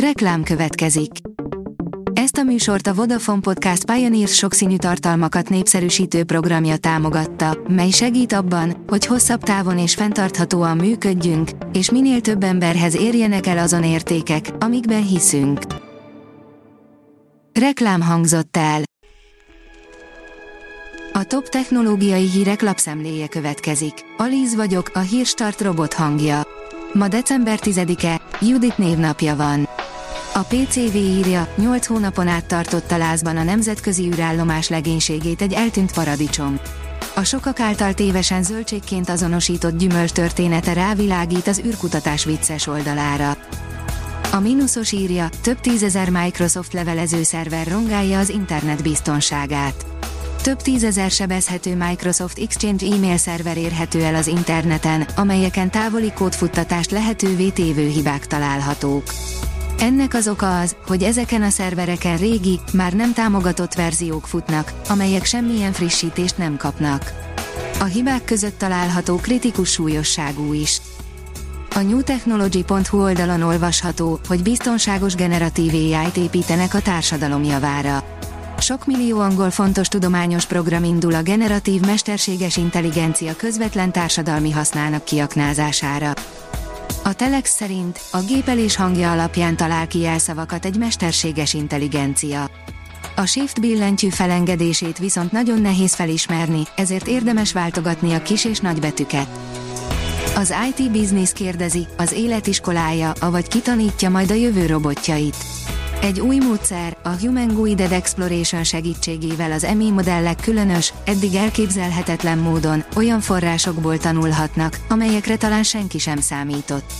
Reklám következik. Ezt a műsort a Vodafone Podcast Pioneers sokszínű tartalmakat népszerűsítő programja támogatta, mely segít abban, hogy hosszabb távon és fenntarthatóan működjünk, és minél több emberhez érjenek el azon értékek, amikben hiszünk. Reklám hangzott el. A top technológiai hírek lapszemléje következik. Alíz vagyok, a hírstart robot hangja. Ma december 10-e, Judit névnapja van. A PCV írja, 8 hónapon át tartotta lázban a nemzetközi űrállomás legénységét egy eltűnt paradicsom. A sokak által tévesen zöldségként azonosított gyümölcs története rávilágít az űrkutatás vicces oldalára. A mínuszos írja, több tízezer Microsoft levelező szerver rongálja az internet biztonságát. Több tízezer sebezhető Microsoft Exchange e-mail szerver érhető el az interneten, amelyeken távoli kódfuttatást lehetővé tévő hibák találhatók. Ennek az oka az, hogy ezeken a szervereken régi, már nem támogatott verziók futnak, amelyek semmilyen frissítést nem kapnak. A hibák között található kritikus súlyosságú is. A newtechnology.hu oldalon olvasható, hogy biztonságos generatív AI-t építenek a társadalom javára. Sok millió angol fontos tudományos program indul a generatív mesterséges intelligencia közvetlen társadalmi hasznának kiaknázására. A Telex szerint a gépelés hangja alapján talál ki jelszavakat egy mesterséges intelligencia. A Shift billentyű felengedését viszont nagyon nehéz felismerni, ezért érdemes váltogatni a kis és nagy betűket. Az IT Business kérdezi, az életiskolája, avagy kitanítja majd a jövő robotjait. Egy új módszer, a Human Guided Exploration segítségével az EMI modellek különös, eddig elképzelhetetlen módon olyan forrásokból tanulhatnak, amelyekre talán senki sem számított.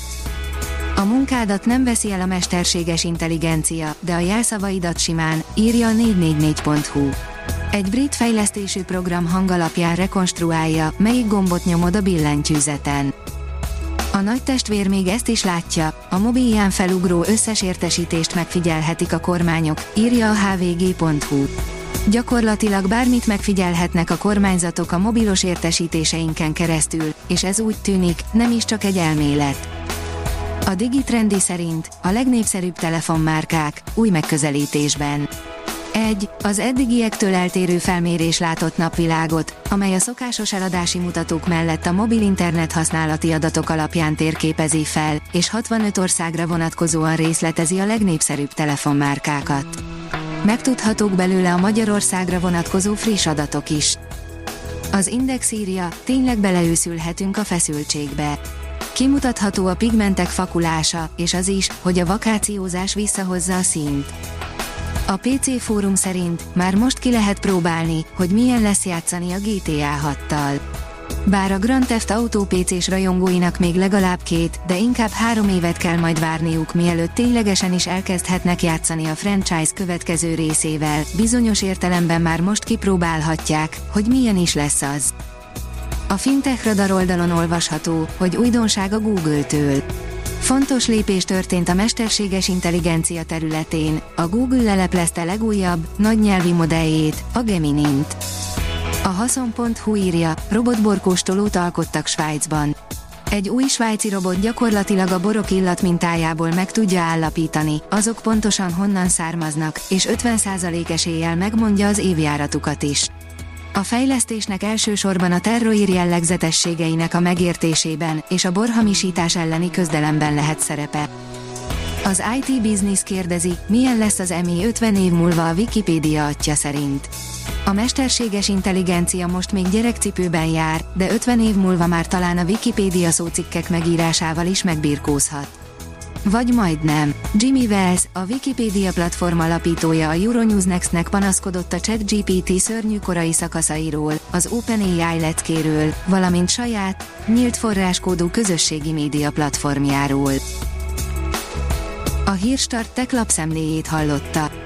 A munkádat nem veszi el a mesterséges intelligencia, de a jelszavaidat simán, írja a 444.hu. Egy brit fejlesztésű program hangalapján rekonstruálja, melyik gombot nyomod a billentyűzeten. A nagy testvér még ezt is látja, a mobilján felugró összes értesítést megfigyelhetik a kormányok, írja a hvg.hu. Gyakorlatilag bármit megfigyelhetnek a kormányzatok a mobilos értesítéseinken keresztül, és ez úgy tűnik, nem is csak egy elmélet. A Digitrendi szerint a legnépszerűbb telefonmárkák új megközelítésben. Egy, az eddigiektől eltérő felmérés látott napvilágot, amely a szokásos eladási mutatók mellett a mobil internet használati adatok alapján térképezi fel, és 65 országra vonatkozóan részletezi a legnépszerűbb telefonmárkákat. Megtudhatók belőle a Magyarországra vonatkozó friss adatok is. Az Index írja, tényleg beleőszülhetünk a feszültségbe. Kimutatható a pigmentek fakulása, és az is, hogy a vakációzás visszahozza a színt. A PC fórum szerint már most ki lehet próbálni, hogy milyen lesz játszani a GTA 6-tal. Bár a Grand Theft Auto PC-s rajongóinak még legalább két, de inkább három évet kell majd várniuk, mielőtt ténylegesen is elkezdhetnek játszani a franchise következő részével, bizonyos értelemben már most kipróbálhatják, hogy milyen is lesz az. A Fintech Radar oldalon olvasható, hogy újdonság a Google-től. Fontos lépés történt a mesterséges intelligencia területén, a Google leleplezte legújabb, nagy nyelvi modelljét, a Geminint. A Haszon.hu írja, robotborkóstolót alkottak Svájcban. Egy új svájci robot gyakorlatilag a borok illat mintájából meg tudja állapítani, azok pontosan honnan származnak, és 50% eséllyel megmondja az évjáratukat is. A fejlesztésnek elsősorban a terroír jellegzetességeinek a megértésében és a borhamisítás elleni közdelemben lehet szerepe. Az IT Business kérdezi, milyen lesz az EMI 50 év múlva a Wikipédia atya szerint. A mesterséges intelligencia most még gyerekcipőben jár, de 50 év múlva már talán a Wikipédia szócikkek megírásával is megbirkózhat. Vagy majdnem. Jimmy Wells, a Wikipedia platform alapítója a Euronews Next-nek panaszkodott a ChatGPT szörnyű korai szakaszairól, az OpenAI leckéről, valamint saját, nyílt forráskódú közösségi média platformjáról. A Hírstart tech lapszemléjét hallotta.